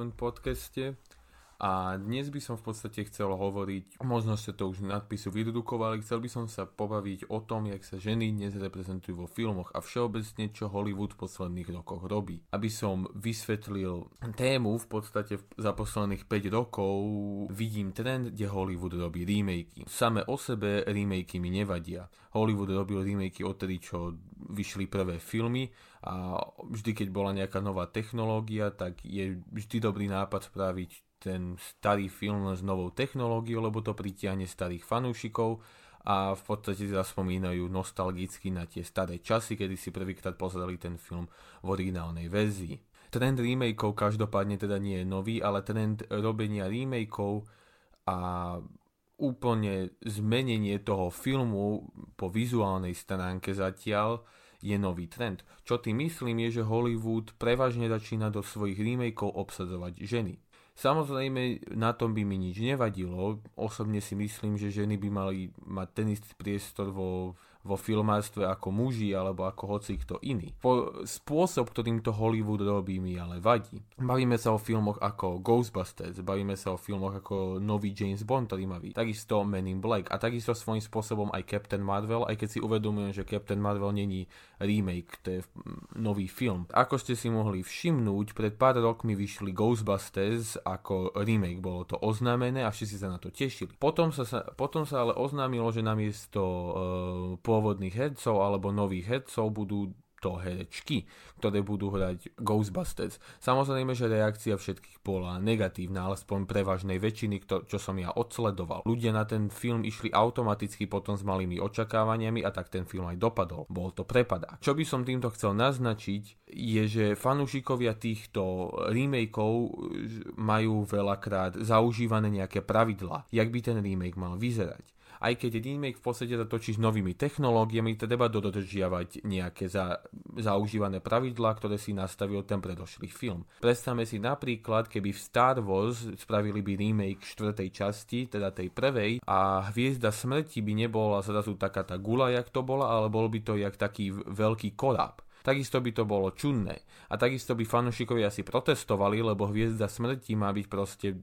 Announcement podcaste a dnes by som v podstate chcel hovoriť, možno ste to už nadpisu vyredukovali, chcel by som sa pobaviť o tom, jak sa ženy dnes reprezentujú vo filmoch a všeobecne čo Hollywood v posledných rokoch robí. Aby som vysvetlil tému, v podstate za posledných 5 rokov vidím trend, kde Hollywood robí remakey. Same o sebe remakey mi nevadia. Hollywood robil remakey odtedy, čo vyšli prvé filmy a vždy, keď bola nejaká nová technológia, tak je vždy dobrý nápad spraviť ten starý film s novou technológiou, lebo to pritiahne starých fanúšikov a v podstate zaspomínajú nostalgicky na tie staré časy, kedy si prvýkrát pozreli ten film v originálnej verzii. Trend remakeov každopádne teda nie je nový, ale trend robenia remakeov a úplne zmenenie toho filmu po vizuálnej stránke zatiaľ je nový trend. Čo tým myslím je, že Hollywood prevažne začína do svojich remakeov obsadzovať ženy. Samozrejme, na tom by mi nič nevadilo. Osobne si myslím, že ženy by mali mať ten istý priestor vo vo filmárstve ako muži alebo ako hoci kto iný. Po, spôsob, ktorým to Hollywood robí mi ale vadí. Bavíme sa o filmoch ako Ghostbusters, bavíme sa o filmoch ako nový James Bond, ktorý má byť. Takisto Men in Black a takisto svojím spôsobom aj Captain Marvel, aj keď si uvedomujem, že Captain Marvel není remake, to je nový film. Ako ste si mohli všimnúť, pred pár rokmi vyšli Ghostbusters ako remake, bolo to oznámené a všetci sa na to tešili. Potom sa, potom sa ale oznámilo, že namiesto uh, pôvodných hercov alebo nových hercov budú to herečky, ktoré budú hrať Ghostbusters. Samozrejme, že reakcia všetkých bola negatívna, alespoň prevažnej väčšiny, čo som ja odsledoval. Ľudia na ten film išli automaticky potom s malými očakávaniami a tak ten film aj dopadol. Bol to prepadák. Čo by som týmto chcel naznačiť, je, že fanúšikovia týchto remakeov majú veľakrát zaužívané nejaké pravidlá, jak by ten remake mal vyzerať aj keď remake v podstate sa točí s novými technológiami, treba dodržiavať nejaké za, zaužívané pravidlá, ktoré si nastavil ten predošlý film. Predstavme si napríklad, keby v Star Wars spravili by remake štvrtej časti, teda tej prvej, a Hviezda smrti by nebola zrazu taká tá gula, jak to bola, ale bol by to jak taký veľký koráb takisto by to bolo čudné. A takisto by fanúšikovia asi protestovali, lebo hviezda smrti má byť proste,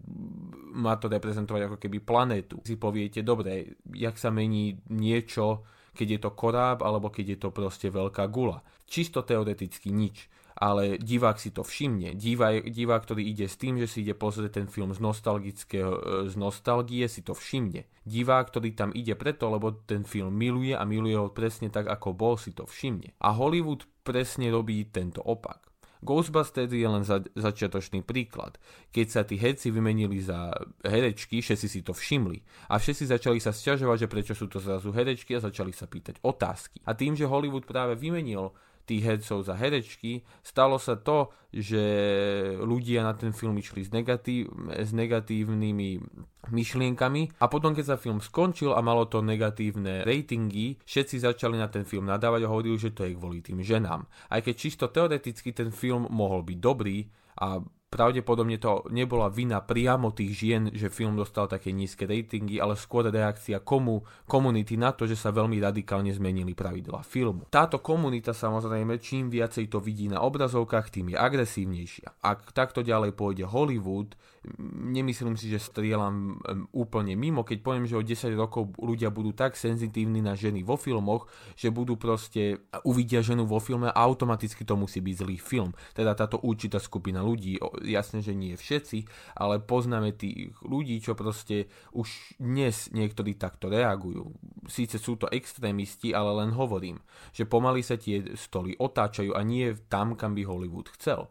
má to reprezentovať ako keby planétu. Si poviete, dobre, jak sa mení niečo, keď je to koráb, alebo keď je to proste veľká gula. Čisto teoreticky nič ale divák si to všimne. Divák, divák, ktorý ide s tým, že si ide pozrieť ten film z, nostalgického, e, z nostalgie, si to všimne. Divák, ktorý tam ide preto, lebo ten film miluje a miluje ho presne tak, ako bol, si to všimne. A Hollywood presne robí tento opak. Ghostbusters je len za, začiatočný príklad. Keď sa tí herci vymenili za herečky, všetci si to všimli. A všetci začali sa sťažovať, že prečo sú to zrazu herečky a začali sa pýtať otázky. A tým, že Hollywood práve vymenil tých hercov za herečky. Stalo sa to, že ľudia na ten film išli s, negatív, s negatívnymi myšlienkami a potom keď sa film skončil a malo to negatívne ratingy, všetci začali na ten film nadávať a hovorili, že to je kvôli tým ženám. Aj keď čisto teoreticky ten film mohol byť dobrý a Pravdepodobne to nebola vina priamo tých žien, že film dostal také nízke ratingy, ale skôr reakcia komu, komunity na to, že sa veľmi radikálne zmenili pravidla filmu. Táto komunita samozrejme, čím viacej to vidí na obrazovkách, tým je agresívnejšia. Ak takto ďalej pôjde Hollywood, nemyslím si, že strieľam úplne mimo, keď poviem, že o 10 rokov ľudia budú tak senzitívni na ženy vo filmoch, že budú proste, uvidia ženu vo filme a automaticky to musí byť zlý film. Teda táto určitá skupina ľudí, jasne, že nie všetci, ale poznáme tých ľudí, čo proste už dnes niektorí takto reagujú. Síce sú to extrémisti, ale len hovorím, že pomaly sa tie stoly otáčajú a nie tam, kam by Hollywood chcel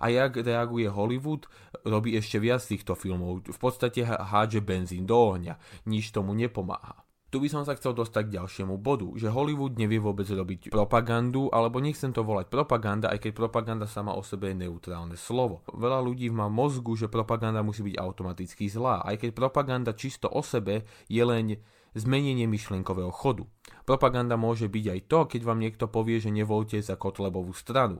a jak reaguje Hollywood, robí ešte viac týchto filmov. V podstate hádže benzín do ohňa, nič tomu nepomáha. Tu by som sa chcel dostať k ďalšiemu bodu, že Hollywood nevie vôbec robiť propagandu, alebo nechcem to volať propaganda, aj keď propaganda sama o sebe je neutrálne slovo. Veľa ľudí má mozgu, že propaganda musí byť automaticky zlá, aj keď propaganda čisto o sebe je len zmenenie myšlienkového chodu. Propaganda môže byť aj to, keď vám niekto povie, že nevolte za Kotlebovú stranu.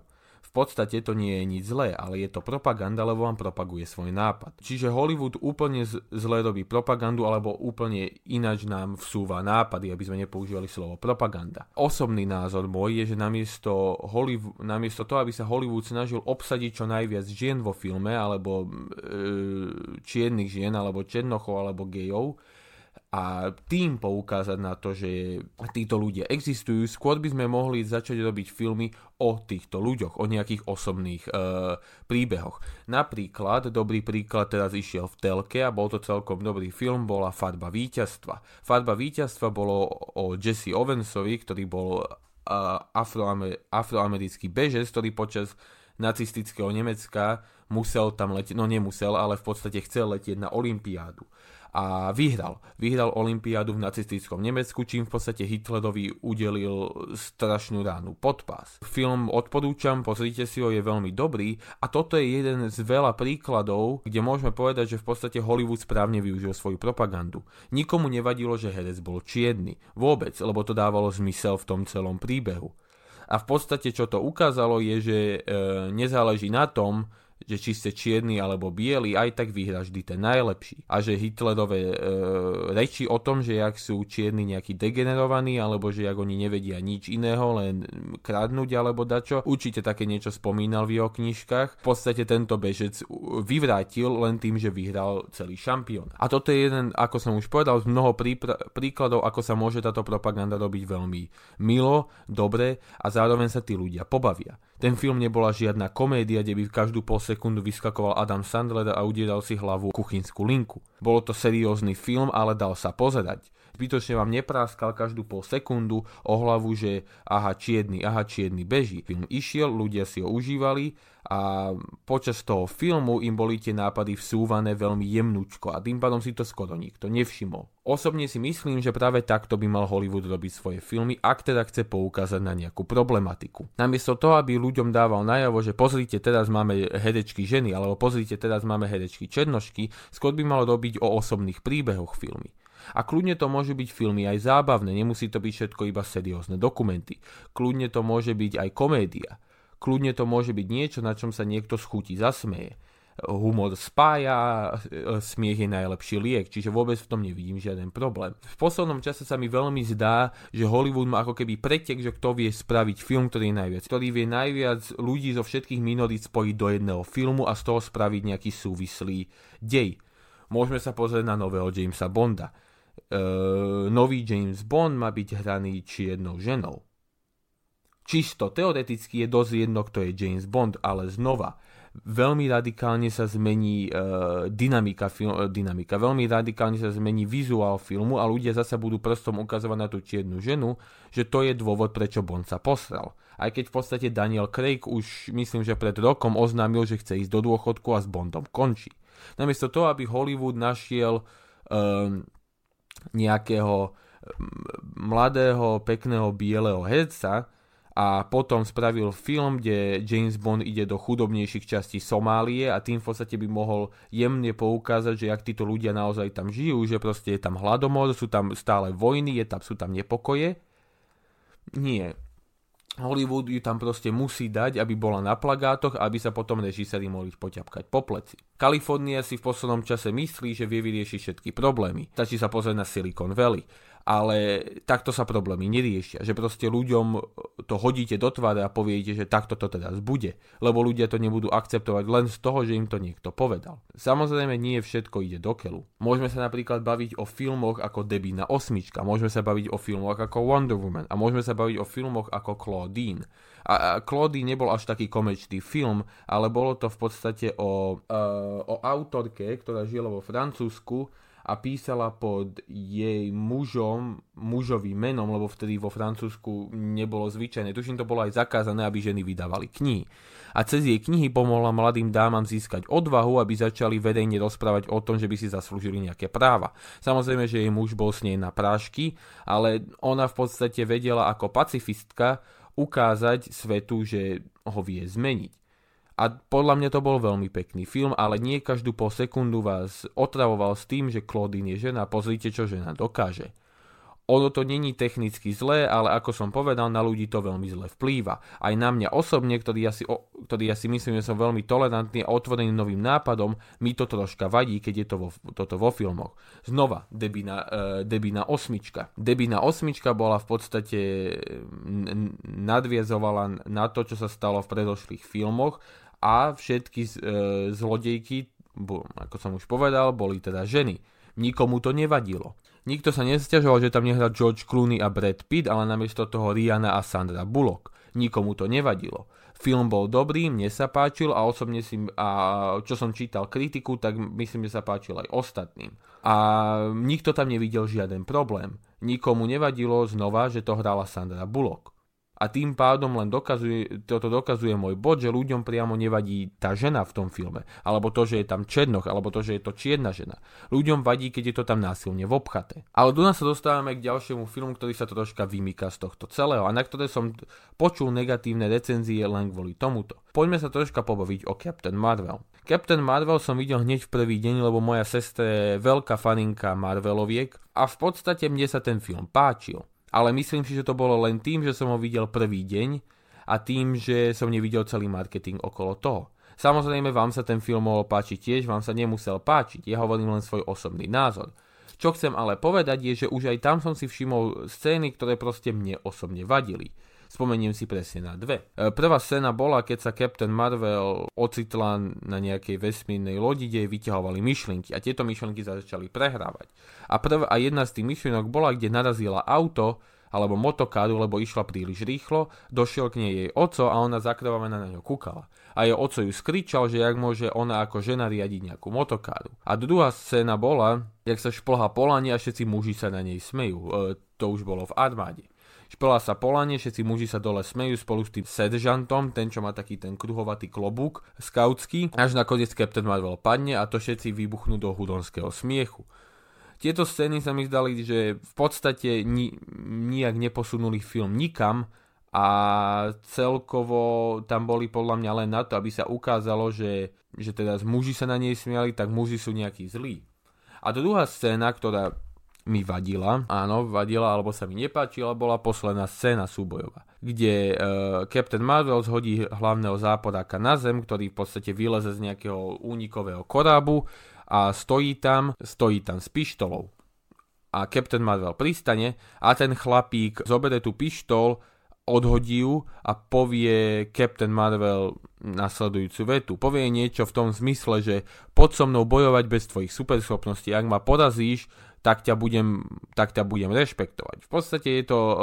Podstate to nie je nič zlé, ale je to propaganda, lebo vám propaguje svoj nápad. Čiže Hollywood úplne zle robí propagandu, alebo úplne ináč nám vsúva nápady, aby sme nepoužívali slovo propaganda. Osobný názor môj je, že namiesto, Hollywood, namiesto toho, aby sa Hollywood snažil obsadiť čo najviac žien vo filme, alebo e, čiernych žien, alebo černochov, alebo gejov, a tým poukázať na to, že títo ľudia existujú. Skôr by sme mohli začať robiť filmy o týchto ľuďoch, o nejakých osobných e, príbehoch. Napríklad, dobrý príklad teraz išiel v telke a bol to celkom dobrý film, bola Farba víťazstva. Farba víťazstva bolo o Jesse Owensovi, ktorý bol e, afroamer, afroamerický bežec, ktorý počas nacistického Nemecka musel tam letieť, no nemusel, ale v podstate chcel letieť na Olympiádu a vyhral. Vyhral Olympiádu v nacistickom Nemecku, čím v podstate Hitlerovi udelil strašnú ránu pod pás. Film odporúčam, pozrite si ho, je veľmi dobrý a toto je jeden z veľa príkladov, kde môžeme povedať, že v podstate Hollywood správne využil svoju propagandu. Nikomu nevadilo, že herec bol čierny. Vôbec, lebo to dávalo zmysel v tom celom príbehu. A v podstate, čo to ukázalo, je, že e, nezáleží na tom, že či ste čierny alebo biely, aj tak vyhra vždy ten najlepší. A že Hitlerové e, reči o tom, že jak sú čierni nejakí degenerovaní, alebo že jak oni nevedia nič iného, len kradnúť alebo dačo, určite také niečo spomínal v jeho knižkách. V podstate tento bežec vyvrátil len tým, že vyhral celý šampión. A toto je jeden, ako som už povedal, z mnoho príkladov, ako sa môže táto propaganda robiť veľmi milo, dobre a zároveň sa tí ľudia pobavia. Ten film nebola žiadna komédia, kde by každú pol sekundu vyskakoval Adam Sandler a udieral si hlavu kuchynskú linku. Bolo to seriózny film, ale dal sa pozerať. Zbytočne vám nepráskal každú pol sekundu o hlavu, že aha čierny, aha čierny beží. Film išiel, ľudia si ho užívali a počas toho filmu im boli tie nápady vsúvané veľmi jemnúčko a tým pádom si to skoro nikto nevšimol. Osobne si myslím, že práve takto by mal Hollywood robiť svoje filmy, ak teda chce poukázať na nejakú problematiku. Namiesto toho, aby ľuďom dával najavo, že pozrite, teraz máme herečky ženy, alebo pozrite, teraz máme herečky černošky, skôr by mal robiť o osobných príbehoch filmy. A kľudne to môžu byť filmy aj zábavné, nemusí to byť všetko iba seriózne dokumenty. Kľudne to môže byť aj komédia. Kľudne to môže byť niečo, na čom sa niekto schutí, zasmeje. Humor spája, smiech je najlepší liek, čiže vôbec v tom nevidím žiaden problém. V poslednom čase sa mi veľmi zdá, že Hollywood má ako keby pretek, že kto vie spraviť film, ktorý je najviac, ktorý vie najviac ľudí zo všetkých minorít spojiť do jedného filmu a z toho spraviť nejaký súvislý dej. Môžeme sa pozrieť na nového Jamesa Bonda. E, nový James Bond má byť hraný čiernou ženou Čisto teoreticky je dosť jedno, kto je James Bond, ale znova, veľmi radikálne sa zmení uh, dynamika, film, uh, dynamika, veľmi radikálne sa zmení vizuál filmu a ľudia zase budú prstom ukazovať na tú čiernu ženu, že to je dôvod, prečo Bond sa posral. Aj keď v podstate Daniel Craig už myslím, že pred rokom oznámil, že chce ísť do dôchodku a s Bondom končí. Namiesto toho, aby Hollywood našiel um, nejakého mladého, pekného, bieleho herca, a potom spravil film, kde James Bond ide do chudobnejších častí Somálie a tým v podstate by mohol jemne poukázať, že ak títo ľudia naozaj tam žijú, že proste je tam hladomor, sú tam stále vojny, je tam, sú tam nepokoje. Nie. Hollywood ju tam proste musí dať, aby bola na plagátoch aby sa potom režiséri mohli poťapkať po pleci. Kalifornia si v poslednom čase myslí, že vie vyriešiť všetky problémy. Stačí sa pozrieť na Silicon Valley ale takto sa problémy neriešia. Že proste ľuďom to hodíte do tváre a poviete, že takto to teraz bude. Lebo ľudia to nebudú akceptovať len z toho, že im to niekto povedal. Samozrejme nie všetko ide do keľu. Môžeme sa napríklad baviť o filmoch ako Debina osmička, môžeme sa baviť o filmoch ako Wonder Woman a môžeme sa baviť o filmoch ako Claudine. A, Claudine nebol až taký komečný film, ale bolo to v podstate o, uh, o autorke, ktorá žila vo Francúzsku a písala pod jej mužom, mužovým menom, lebo vtedy vo Francúzsku nebolo zvyčajné. Tuším, to bolo aj zakázané, aby ženy vydávali knihy. A cez jej knihy pomohla mladým dámam získať odvahu, aby začali verejne rozprávať o tom, že by si zaslúžili nejaké práva. Samozrejme, že jej muž bol s nej na prášky, ale ona v podstate vedela ako pacifistka ukázať svetu, že ho vie zmeniť. A podľa mňa to bol veľmi pekný film, ale nie každú po sekundu vás otravoval s tým, že Claudine je žena, pozrite, čo žena dokáže. Ono to není technicky zlé, ale ako som povedal, na ľudí to veľmi zle vplýva. Aj na mňa osobne, ktorý ja si, ktorý ja si myslím, že som veľmi tolerantný a otvorený novým nápadom, mi to troška vadí, keď je to vo, toto vo filmoch. Znova, Debina, uh, Debina osmička. Debina osmička bola v podstate nadviezovala na to, čo sa stalo v predošlých filmoch a všetky uh, zlodejky, bo, ako som už povedal, boli teda ženy. Nikomu to nevadilo. Nikto sa nesťažoval, že tam nehrá George Clooney a Brad Pitt, ale namiesto toho Rihanna a Sandra Bullock. Nikomu to nevadilo. Film bol dobrý, mne sa páčil a osobne si, a čo som čítal kritiku, tak myslím, že sa páčil aj ostatným. A nikto tam nevidel žiaden problém. Nikomu nevadilo znova, že to hrala Sandra Bullock a tým pádom len dokazuje, toto dokazuje môj bod, že ľuďom priamo nevadí tá žena v tom filme, alebo to, že je tam černoch, alebo to, že je to čierna žena. Ľuďom vadí, keď je to tam násilne v obchate. Ale tu nás sa dostávame k ďalšiemu filmu, ktorý sa to troška vymýka z tohto celého a na ktoré som počul negatívne recenzie len kvôli tomuto. Poďme sa troška pobaviť o Captain Marvel. Captain Marvel som videl hneď v prvý deň, lebo moja sestra je veľká faninka Marveloviek a v podstate mne sa ten film páčil ale myslím si, že to bolo len tým, že som ho videl prvý deň a tým, že som nevidel celý marketing okolo toho. Samozrejme, vám sa ten film mohol páčiť tiež, vám sa nemusel páčiť, ja hovorím len svoj osobný názor. Čo chcem ale povedať je, že už aj tam som si všimol scény, ktoré proste mne osobne vadili. Spomeniem si presne na dve. E, prvá scéna bola, keď sa Captain Marvel ocitla na nejakej vesmírnej lodi, kde vyťahovali myšlienky a tieto myšlienky začali prehrávať. A, prv, a jedna z tých myšlienok bola, kde narazila auto alebo motokáru, lebo išla príliš rýchlo, došiel k nej jej oco a ona zakrvavená na ňo kúkala. A jej oco ju skričal, že jak môže ona ako žena riadiť nejakú motokáru. A druhá scéna bola, jak sa šplha polanie a všetci muži sa na nej smejú. E, to už bolo v armáde. Špela sa polanie, všetci muži sa dole smejú spolu s tým seržantom, ten čo má taký ten kruhovatý klobúk, skautský, až nakoniec Captain Marvel padne a to všetci vybuchnú do hudonského smiechu. Tieto scény sa mi zdali, že v podstate ni- nijak neposunuli film nikam a celkovo tam boli podľa mňa len na to, aby sa ukázalo, že, že teda muži sa na nej smiali, tak muži sú nejakí zlí. A druhá scéna, ktorá mi vadila, áno, vadila alebo sa mi nepáčila, bola posledná scéna súbojová, kde uh, Captain Marvel zhodí hlavného záporáka na zem, ktorý v podstate vyleze z nejakého únikového korábu a stojí tam, stojí tam s pištolou. A Captain Marvel pristane a ten chlapík zobere tú pištol, odhodí ju a povie Captain Marvel nasledujúcu vetu. Povie niečo v tom zmysle, že pod so mnou bojovať bez tvojich superschopností, ak ma porazíš, tak ťa budem, tak ťa budem rešpektovať. V podstate je to e,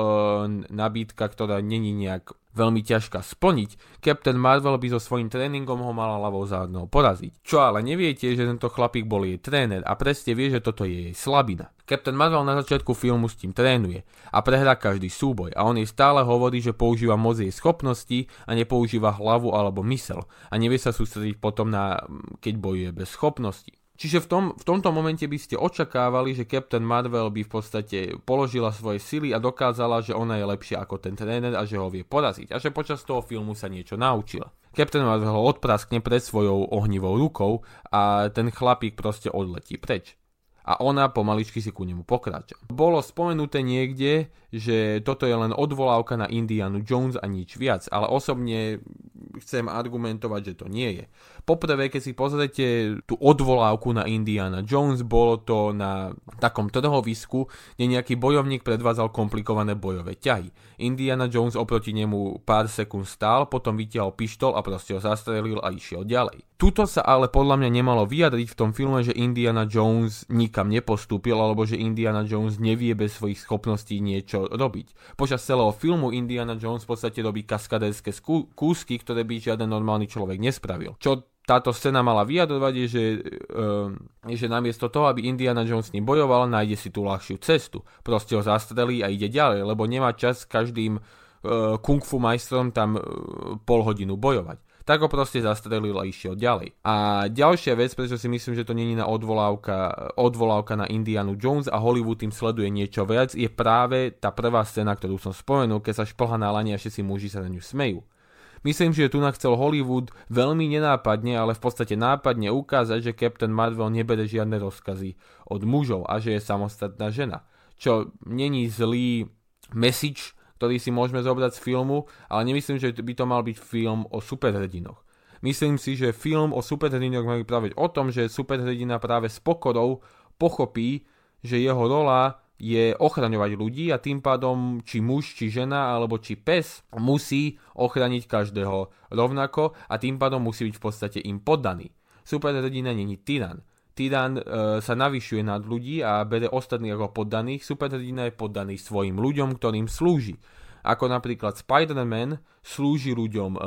nabídka, ktorá není nejak veľmi ťažká splniť. Captain Marvel by so svojím tréningom ho mala ľavou zádnou poraziť. Čo ale neviete, že tento chlapík bol jej tréner a presne vie, že toto je jej slabina. Captain Marvel na začiatku filmu s tým trénuje a prehrá každý súboj a on jej stále hovorí, že používa moc jej schopnosti a nepoužíva hlavu alebo mysel a nevie sa sústrediť potom na keď bojuje bez schopností. Čiže v, tom, v tomto momente by ste očakávali, že Captain Marvel by v podstate položila svoje sily a dokázala, že ona je lepšia ako ten tréner a že ho vie poraziť a že počas toho filmu sa niečo naučila. Captain Marvel ho odpraskne pred svojou ohnivou rukou a ten chlapík proste odletí preč a ona pomaličky si ku nemu pokrača. Bolo spomenuté niekde, že toto je len odvolávka na Indianu Jones a nič viac, ale osobne chcem argumentovať, že to nie je. Poprvé, keď si pozrete tú odvolávku na Indiana Jones, bolo to na takom trhovisku, kde nejaký bojovník predvádzal komplikované bojové ťahy. Indiana Jones oproti nemu pár sekúnd stál, potom vytiahol pištol a proste ho zastrelil a išiel ďalej. Tuto sa ale podľa mňa nemalo vyjadriť v tom filme, že Indiana Jones nikam nepostúpil, alebo že Indiana Jones nevie bez svojich schopností niečo robiť. Počas celého filmu Indiana Jones v podstate robí kaskadérske kúsky, ktoré by žiaden normálny človek nespravil. Čo táto scéna mala vyjadrovať je, že, uh, že namiesto toho, aby Indiana Jones s ním bojoval, nájde si tú ľahšiu cestu. Proste ho zastrelí a ide ďalej, lebo nemá čas s každým uh, kung fu majstrom tam uh, pol hodinu bojovať tak ho proste zastrelil a išiel ďalej. A ďalšia vec, prečo si myslím, že to není na odvolávka, odvolávka na Indianu Jones a Hollywood tým sleduje niečo viac, je práve tá prvá scéna, ktorú som spomenul, keď sa šplha na lani a všetci muži sa na ňu smejú. Myslím, že tu chcel Hollywood veľmi nenápadne, ale v podstate nápadne ukázať, že Captain Marvel nebere žiadne rozkazy od mužov a že je samostatná žena čo není zlý message, ktorý si môžeme zobrať z filmu, ale nemyslím, že by to mal byť film o superhrdinoch. Myslím si, že film o superhrdinoch má práve o tom, že superhrdina práve s pokorou pochopí, že jeho rola je ochraňovať ľudí a tým pádom či muž, či žena alebo či pes musí ochraniť každého rovnako a tým pádom musí byť v podstate im poddaný. Superhrdina není tyran. Tyran e, sa navyšuje nad ľudí a bere ostatných ako poddaných. Superhrdina je poddaný svojim ľuďom, ktorým slúži ako napríklad Spider-Man slúži ľuďom e,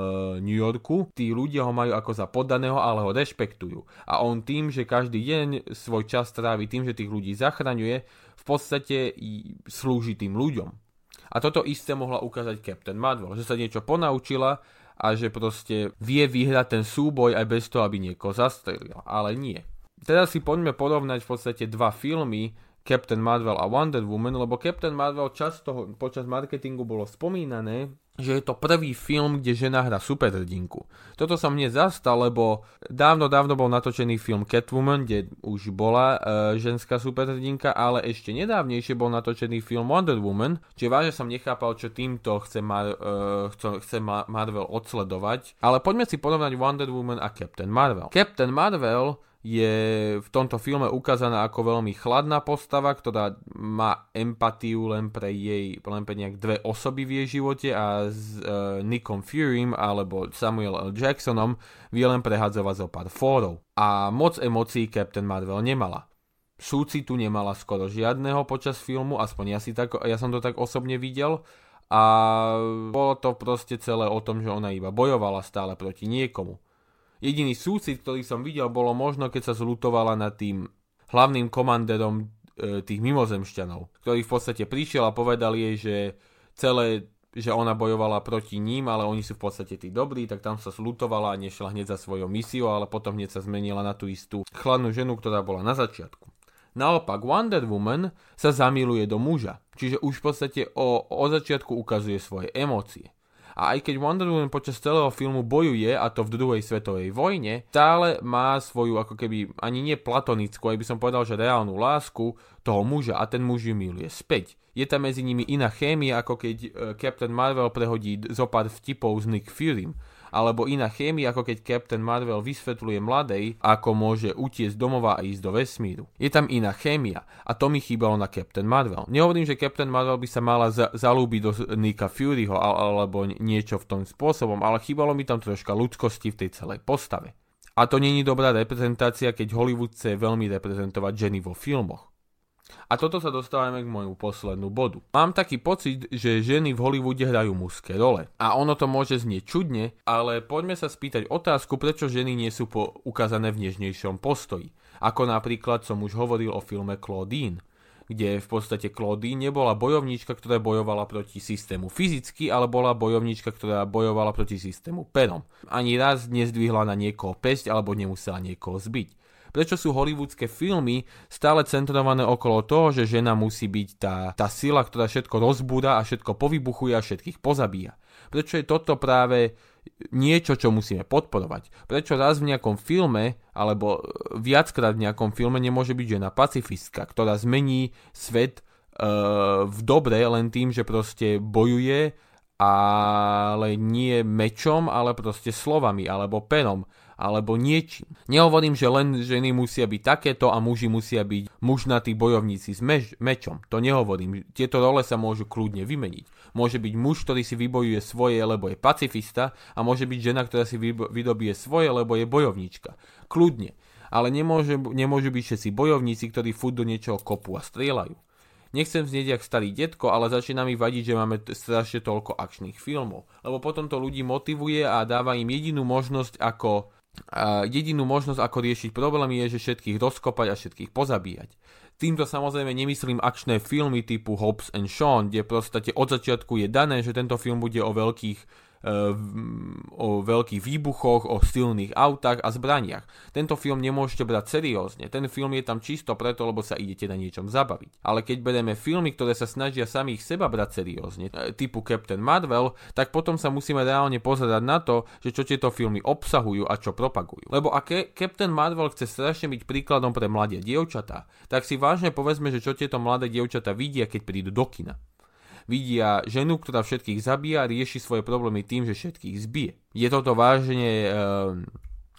New Yorku, tí ľudia ho majú ako za poddaného, ale ho rešpektujú. A on tým, že každý deň svoj čas trávi tým, že tých ľudí zachraňuje, v podstate slúži tým ľuďom. A toto isté mohla ukázať Captain Marvel, že sa niečo ponaučila a že proste vie vyhrať ten súboj aj bez toho, aby niekoho zastrelil. Ale nie. Teraz si poďme porovnať v podstate dva filmy, Captain Marvel a Wonder Woman, lebo Captain Marvel často počas marketingu bolo spomínané, že je to prvý film, kde žena hrá superhrdinku. Toto sa mne zastal, lebo dávno, dávno bol natočený film Catwoman, kde už bola e, ženská superhrdinka, ale ešte nedávnejšie bol natočený film Wonder Woman, čiže vážne som nechápal, čo týmto chce, Mar- e, chce, chce Marvel odsledovať. Ale poďme si porovnať Wonder Woman a Captain Marvel. Captain Marvel je v tomto filme ukázaná ako veľmi chladná postava, ktorá má empatiu len pre jej, len pre nejak dve osoby v jej živote a s uh, Nickom Furym alebo Samuel L. Jacksonom vie len prehadzovať zo pár fórov. A moc emócií Captain Marvel nemala. Súcitu nemala skoro žiadneho počas filmu, aspoň ja, si tak, ja som to tak osobne videl a bolo to proste celé o tom, že ona iba bojovala stále proti niekomu Jediný súcit, ktorý som videl, bolo možno, keď sa zlutovala nad tým hlavným komanderom e, tých mimozemšťanov, ktorý v podstate prišiel a povedal jej, že celé že ona bojovala proti ním, ale oni sú v podstate tí dobrí, tak tam sa zlutovala a nešla hneď za svojou misiou, ale potom hneď sa zmenila na tú istú chladnú ženu, ktorá bola na začiatku. Naopak Wonder Woman sa zamiluje do muža, čiže už v podstate o, o začiatku ukazuje svoje emócie. A aj keď Wonder Woman počas celého filmu bojuje, a to v druhej svetovej vojne, stále má svoju ako keby ani nie platonickú, aj by som povedal, že reálnu lásku toho muža a ten muž ju miluje späť. Je tam medzi nimi iná chémia, ako keď uh, Captain Marvel prehodí zo pár vtipov s Nick Fury alebo iná chémia, ako keď Captain Marvel vysvetľuje mladej, ako môže utiecť domova a ísť do vesmíru. Je tam iná chémia a to mi chýbalo na Captain Marvel. Nehovorím, že Captain Marvel by sa mala za- zalúbiť do Nika Furyho alebo niečo v tom spôsobom, ale chýbalo mi tam troška ľudskosti v tej celej postave. A to není dobrá reprezentácia, keď Hollywood chce veľmi reprezentovať ženy vo filmoch. A toto sa dostávame k môjmu poslednú bodu. Mám taký pocit, že ženy v Hollywoode hrajú mužské role. A ono to môže znieť čudne, ale poďme sa spýtať otázku, prečo ženy nie sú po- ukázané v nežnejšom postoji. Ako napríklad som už hovoril o filme Claudine kde v podstate Claudine nebola bojovníčka, ktorá bojovala proti systému fyzicky, ale bola bojovníčka, ktorá bojovala proti systému perom. Ani raz nezdvihla na niekoho pesť alebo nemusela niekoho zbiť. Prečo sú hollywoodske filmy stále centrované okolo toho, že žena musí byť tá, tá sila, ktorá všetko rozbúda a všetko povybuchuje a všetkých pozabíja? Prečo je toto práve niečo, čo musíme podporovať? Prečo raz v nejakom filme, alebo viackrát v nejakom filme nemôže byť žena pacifistka, ktorá zmení svet uh, v dobre len tým, že proste bojuje, ale nie mečom, ale proste slovami alebo perom alebo niečím. Nehovorím, že len ženy musia byť takéto a muži musia byť mužnatí bojovníci s meč, mečom. To nehovorím. Tieto role sa môžu kľudne vymeniť. Môže byť muž, ktorý si vybojuje svoje, lebo je pacifista a môže byť žena, ktorá si vydobije svoje, lebo je bojovníčka. Kľudne. Ale nemôže, nemôžu byť všetci bojovníci, ktorí furt do niečoho kopu a strieľajú. Nechcem znieť jak starý detko, ale začína mi vadiť, že máme strašne toľko akčných filmov. Lebo potom to ľudí motivuje a dáva im jedinú možnosť, ako jedinú možnosť, ako riešiť problémy, je, že všetkých rozkopať a všetkých pozabíjať. Týmto samozrejme nemyslím akčné filmy typu Hobbs and Shaw, kde proste od začiatku je dané, že tento film bude o veľkých o veľkých výbuchoch, o silných autách a zbraniach. Tento film nemôžete brať seriózne. Ten film je tam čisto preto, lebo sa idete na niečom zabaviť. Ale keď bereme filmy, ktoré sa snažia samých seba brať seriózne, e, typu Captain Marvel, tak potom sa musíme reálne pozerať na to, že čo tieto filmy obsahujú a čo propagujú. Lebo ak Captain Marvel chce strašne byť príkladom pre mladé dievčatá, tak si vážne povedzme, že čo tieto mladé dievčatá vidia, keď prídu do kina vidia ženu, ktorá všetkých zabíja a rieši svoje problémy tým, že všetkých zbije. Je toto vážne e,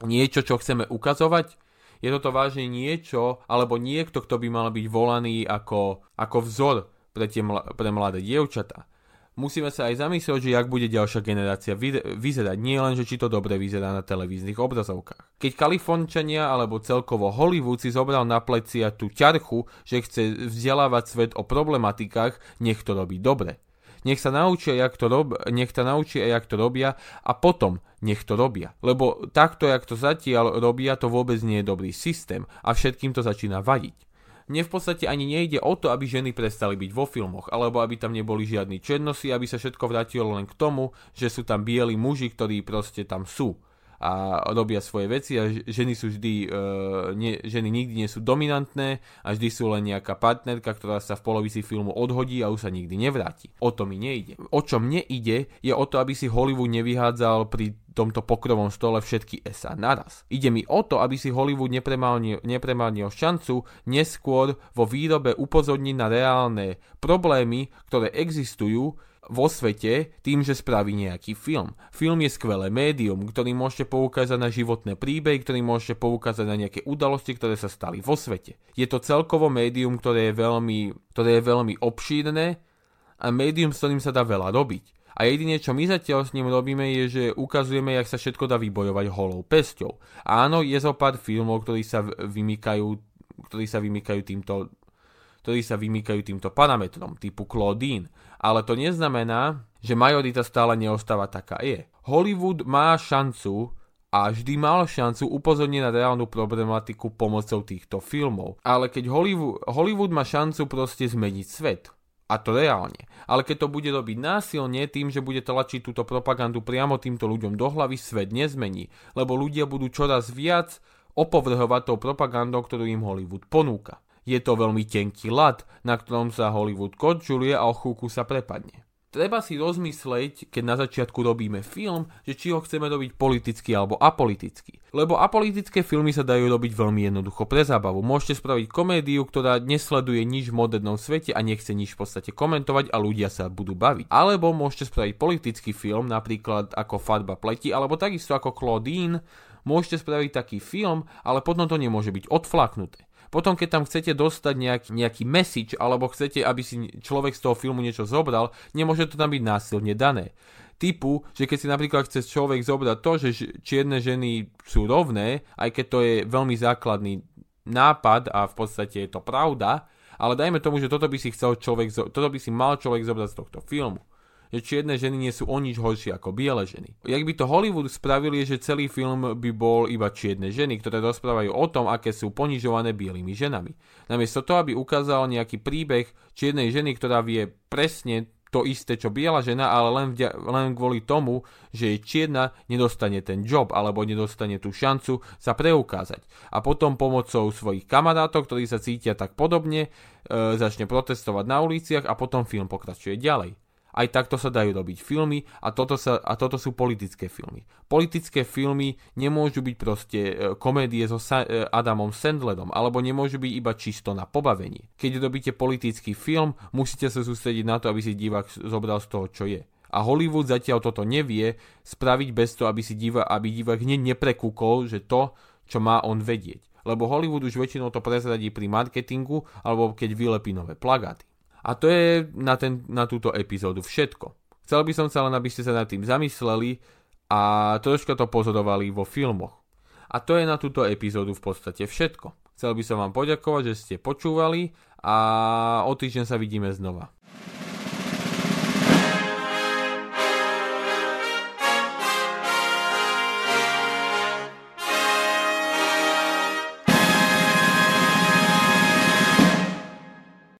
niečo, čo chceme ukazovať? Je toto vážne niečo, alebo niekto, kto by mal byť volaný ako, ako vzor pre, tie mla, pre mladé dievčatá? Musíme sa aj zamyslieť, že jak bude ďalšia generácia vyzerať. Nie len, že či to dobre vyzerá na televíznych obrazovkách. Keď Kalifornčania alebo celkovo Hollywood si zobral na plecia tú ťarchu, že chce vzdelávať svet o problematikách, nech to robí dobre. Nech sa naučia, jak to rob, nech sa naučia, jak to robia a potom nech to robia. Lebo takto, jak to zatiaľ robia, to vôbec nie je dobrý systém a všetkým to začína vadiť. Mne v podstate ani nejde o to, aby ženy prestali byť vo filmoch, alebo aby tam neboli žiadni černosy, aby sa všetko vrátilo len k tomu, že sú tam bieli muži, ktorí proste tam sú a robia svoje veci a ženy sú vždy, uh, nie, ženy nikdy nie sú dominantné a vždy sú len nejaká partnerka, ktorá sa v polovici filmu odhodí a už sa nikdy nevráti. O to mi nejde. O čo mne ide, je o to, aby si Hollywood nevyhádzal pri tomto pokrovom stole všetky SA naraz. Ide mi o to, aby si Hollywood nepremárnil šancu neskôr vo výrobe upozorniť na reálne problémy, ktoré existujú vo svete tým, že spraví nejaký film. Film je skvelé médium, ktorý môžete poukázať na životné príbehy, ktorý môžete poukázať na nejaké udalosti, ktoré sa stali vo svete. Je to celkovo médium, ktoré je veľmi, ktoré je veľmi obšírne a médium, s ktorým sa dá veľa robiť. A jediné, čo my zatiaľ s ním robíme, je, že ukazujeme, jak sa všetko dá vybojovať holou pesťou. Áno, je zo pár filmov, ktorí sa vymykajú, ktorí sa vymykajú týmto ktorí sa vymykajú týmto parametrom, typu Claudine. Ale to neznamená, že majorita stále neostáva taká je. Hollywood má šancu a vždy mal šancu upozorniť na reálnu problematiku pomocou týchto filmov. Ale keď Hollywood, Hollywood má šancu proste zmeniť svet, a to reálne. Ale keď to bude robiť násilne tým, že bude tlačiť túto propagandu priamo týmto ľuďom do hlavy, svet nezmení. Lebo ľudia budú čoraz viac opovrhovať tou propagandou, ktorú im Hollywood ponúka. Je to veľmi tenký lat, na ktorom sa Hollywood končuluje a o chúku sa prepadne. Treba si rozmysleť, keď na začiatku robíme film, že či ho chceme robiť politicky alebo apoliticky. Lebo apolitické filmy sa dajú robiť veľmi jednoducho pre zábavu. Môžete spraviť komédiu, ktorá nesleduje nič v modernom svete a nechce nič v podstate komentovať a ľudia sa budú baviť. Alebo môžete spraviť politický film, napríklad ako Farba pleti, alebo takisto ako Claudine. Môžete spraviť taký film, ale potom to nemôže byť odflaknuté. Potom, keď tam chcete dostať nejaký, nejaký message, alebo chcete, aby si človek z toho filmu niečo zobral, nemôže to tam byť násilne dané. Typu, že keď si napríklad chce človek zobrať to, že čierne ženy sú rovné, aj keď to je veľmi základný nápad a v podstate je to pravda, ale dajme tomu, že toto by si chcel človek, toto by si mal človek zobrať z tohto filmu že čierne ženy nie sú o nič horšie ako biele ženy. Jak by to Hollywood spravili, že celý film by bol iba čierne ženy, ktoré rozprávajú o tom, aké sú ponižované bielými ženami. Namiesto toho, aby ukázal nejaký príbeh čiernej ženy, ktorá vie presne to isté, čo biela žena, ale len, vďa, len kvôli tomu, že je čierna, nedostane ten job alebo nedostane tú šancu sa preukázať. A potom pomocou svojich kamarátov, ktorí sa cítia tak podobne, e, začne protestovať na uliciach a potom film pokračuje ďalej. Aj takto sa dajú robiť filmy a toto, sa, a toto sú politické filmy. Politické filmy nemôžu byť proste e, komédie so e, Adamom Sandlerom, alebo nemôžu byť iba čisto na pobavenie. Keď robíte politický film, musíte sa sústrediť na to, aby si divák zobral z toho, čo je. A Hollywood zatiaľ toto nevie spraviť bez toho, aby si diva, aby divák hneď neprekúkol, že to, čo má on vedieť. Lebo Hollywood už väčšinou to prezradí pri marketingu alebo keď vylepí nové plagáty. A to je na, ten, na túto epizódu všetko. Chcel by som sa len, aby ste sa nad tým zamysleli a troška to pozorovali vo filmoch. A to je na túto epizódu v podstate všetko. Chcel by som vám poďakovať, že ste počúvali a o týždeň sa vidíme znova.